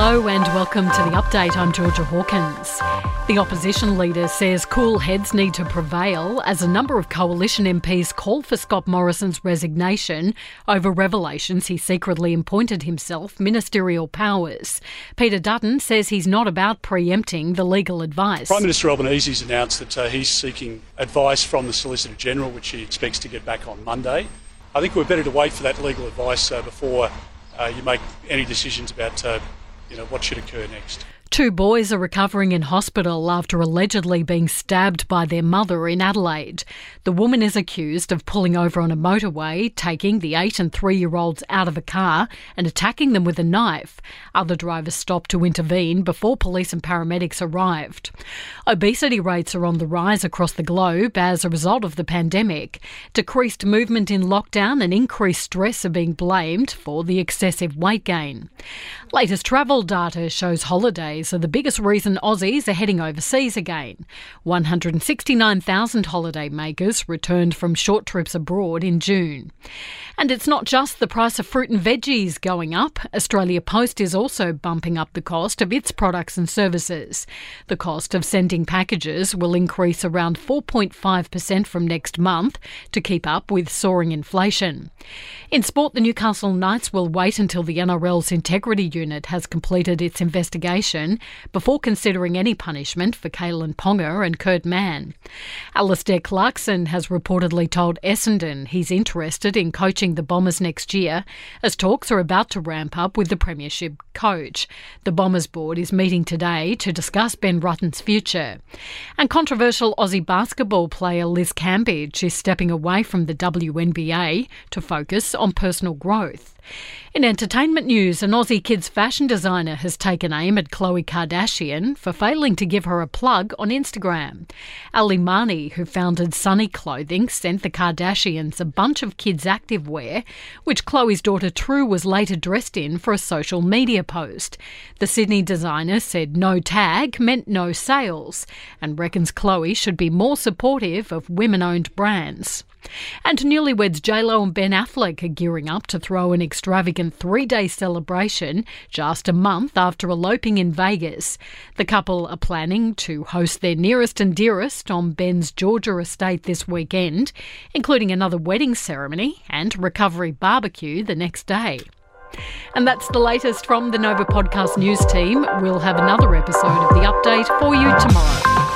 Hello and welcome to the update. I'm Georgia Hawkins. The opposition leader says cool heads need to prevail as a number of coalition MPs call for Scott Morrison's resignation over revelations he secretly appointed himself ministerial powers. Peter Dutton says he's not about preempting the legal advice. Prime Minister Albanese has announced that uh, he's seeking advice from the Solicitor General, which he expects to get back on Monday. I think we're better to wait for that legal advice uh, before uh, you make any decisions about uh, you know, what should occur next. Two boys are recovering in hospital after allegedly being stabbed by their mother in Adelaide. The woman is accused of pulling over on a motorway, taking the eight and three year olds out of a car and attacking them with a knife. Other drivers stopped to intervene before police and paramedics arrived. Obesity rates are on the rise across the globe as a result of the pandemic. Decreased movement in lockdown and increased stress are being blamed for the excessive weight gain. Latest travel data shows holidays are the biggest reason Aussies are heading overseas again. 169,000 holiday makers returned from short trips abroad in June. And it's not just the price of fruit and veggies going up. Australia Post is also bumping up the cost of its products and services. The cost of sending packages will increase around 4.5% from next month to keep up with soaring inflation. In sport, the Newcastle Knights will wait until the NRL's integrity unit has completed its investigation before considering any punishment for Kalyn Ponga and Kurt Mann. Alastair Clarkson has reportedly told Essendon he's interested in coaching the Bombers next year, as talks are about to ramp up with the Premiership coach. The Bombers board is meeting today to discuss Ben Rutten's future. And controversial Aussie basketball player Liz Cambage is stepping away from the WNBA to focus on personal growth. In entertainment news, an Aussie kids fashion designer has taken aim at Khloe Kardashian for failing to give her a plug on Instagram. Ali Mani, who founded Sunny Clothing, sent the Kardashians a bunch of kids' activewear, which Khloe's daughter True was later dressed in for a social media post. The Sydney designer said no tag meant no sales and reckons Khloe should be more supportive of women owned brands. And newlyweds JLo and Ben Affleck are gearing up to throw an extravagant three day celebration just a month after eloping in Vegas. The couple are planning to host their nearest and dearest on Ben's Georgia estate this weekend, including another wedding ceremony and recovery barbecue the next day. And that's the latest from the Nova Podcast News team. We'll have another episode of The Update for you tomorrow.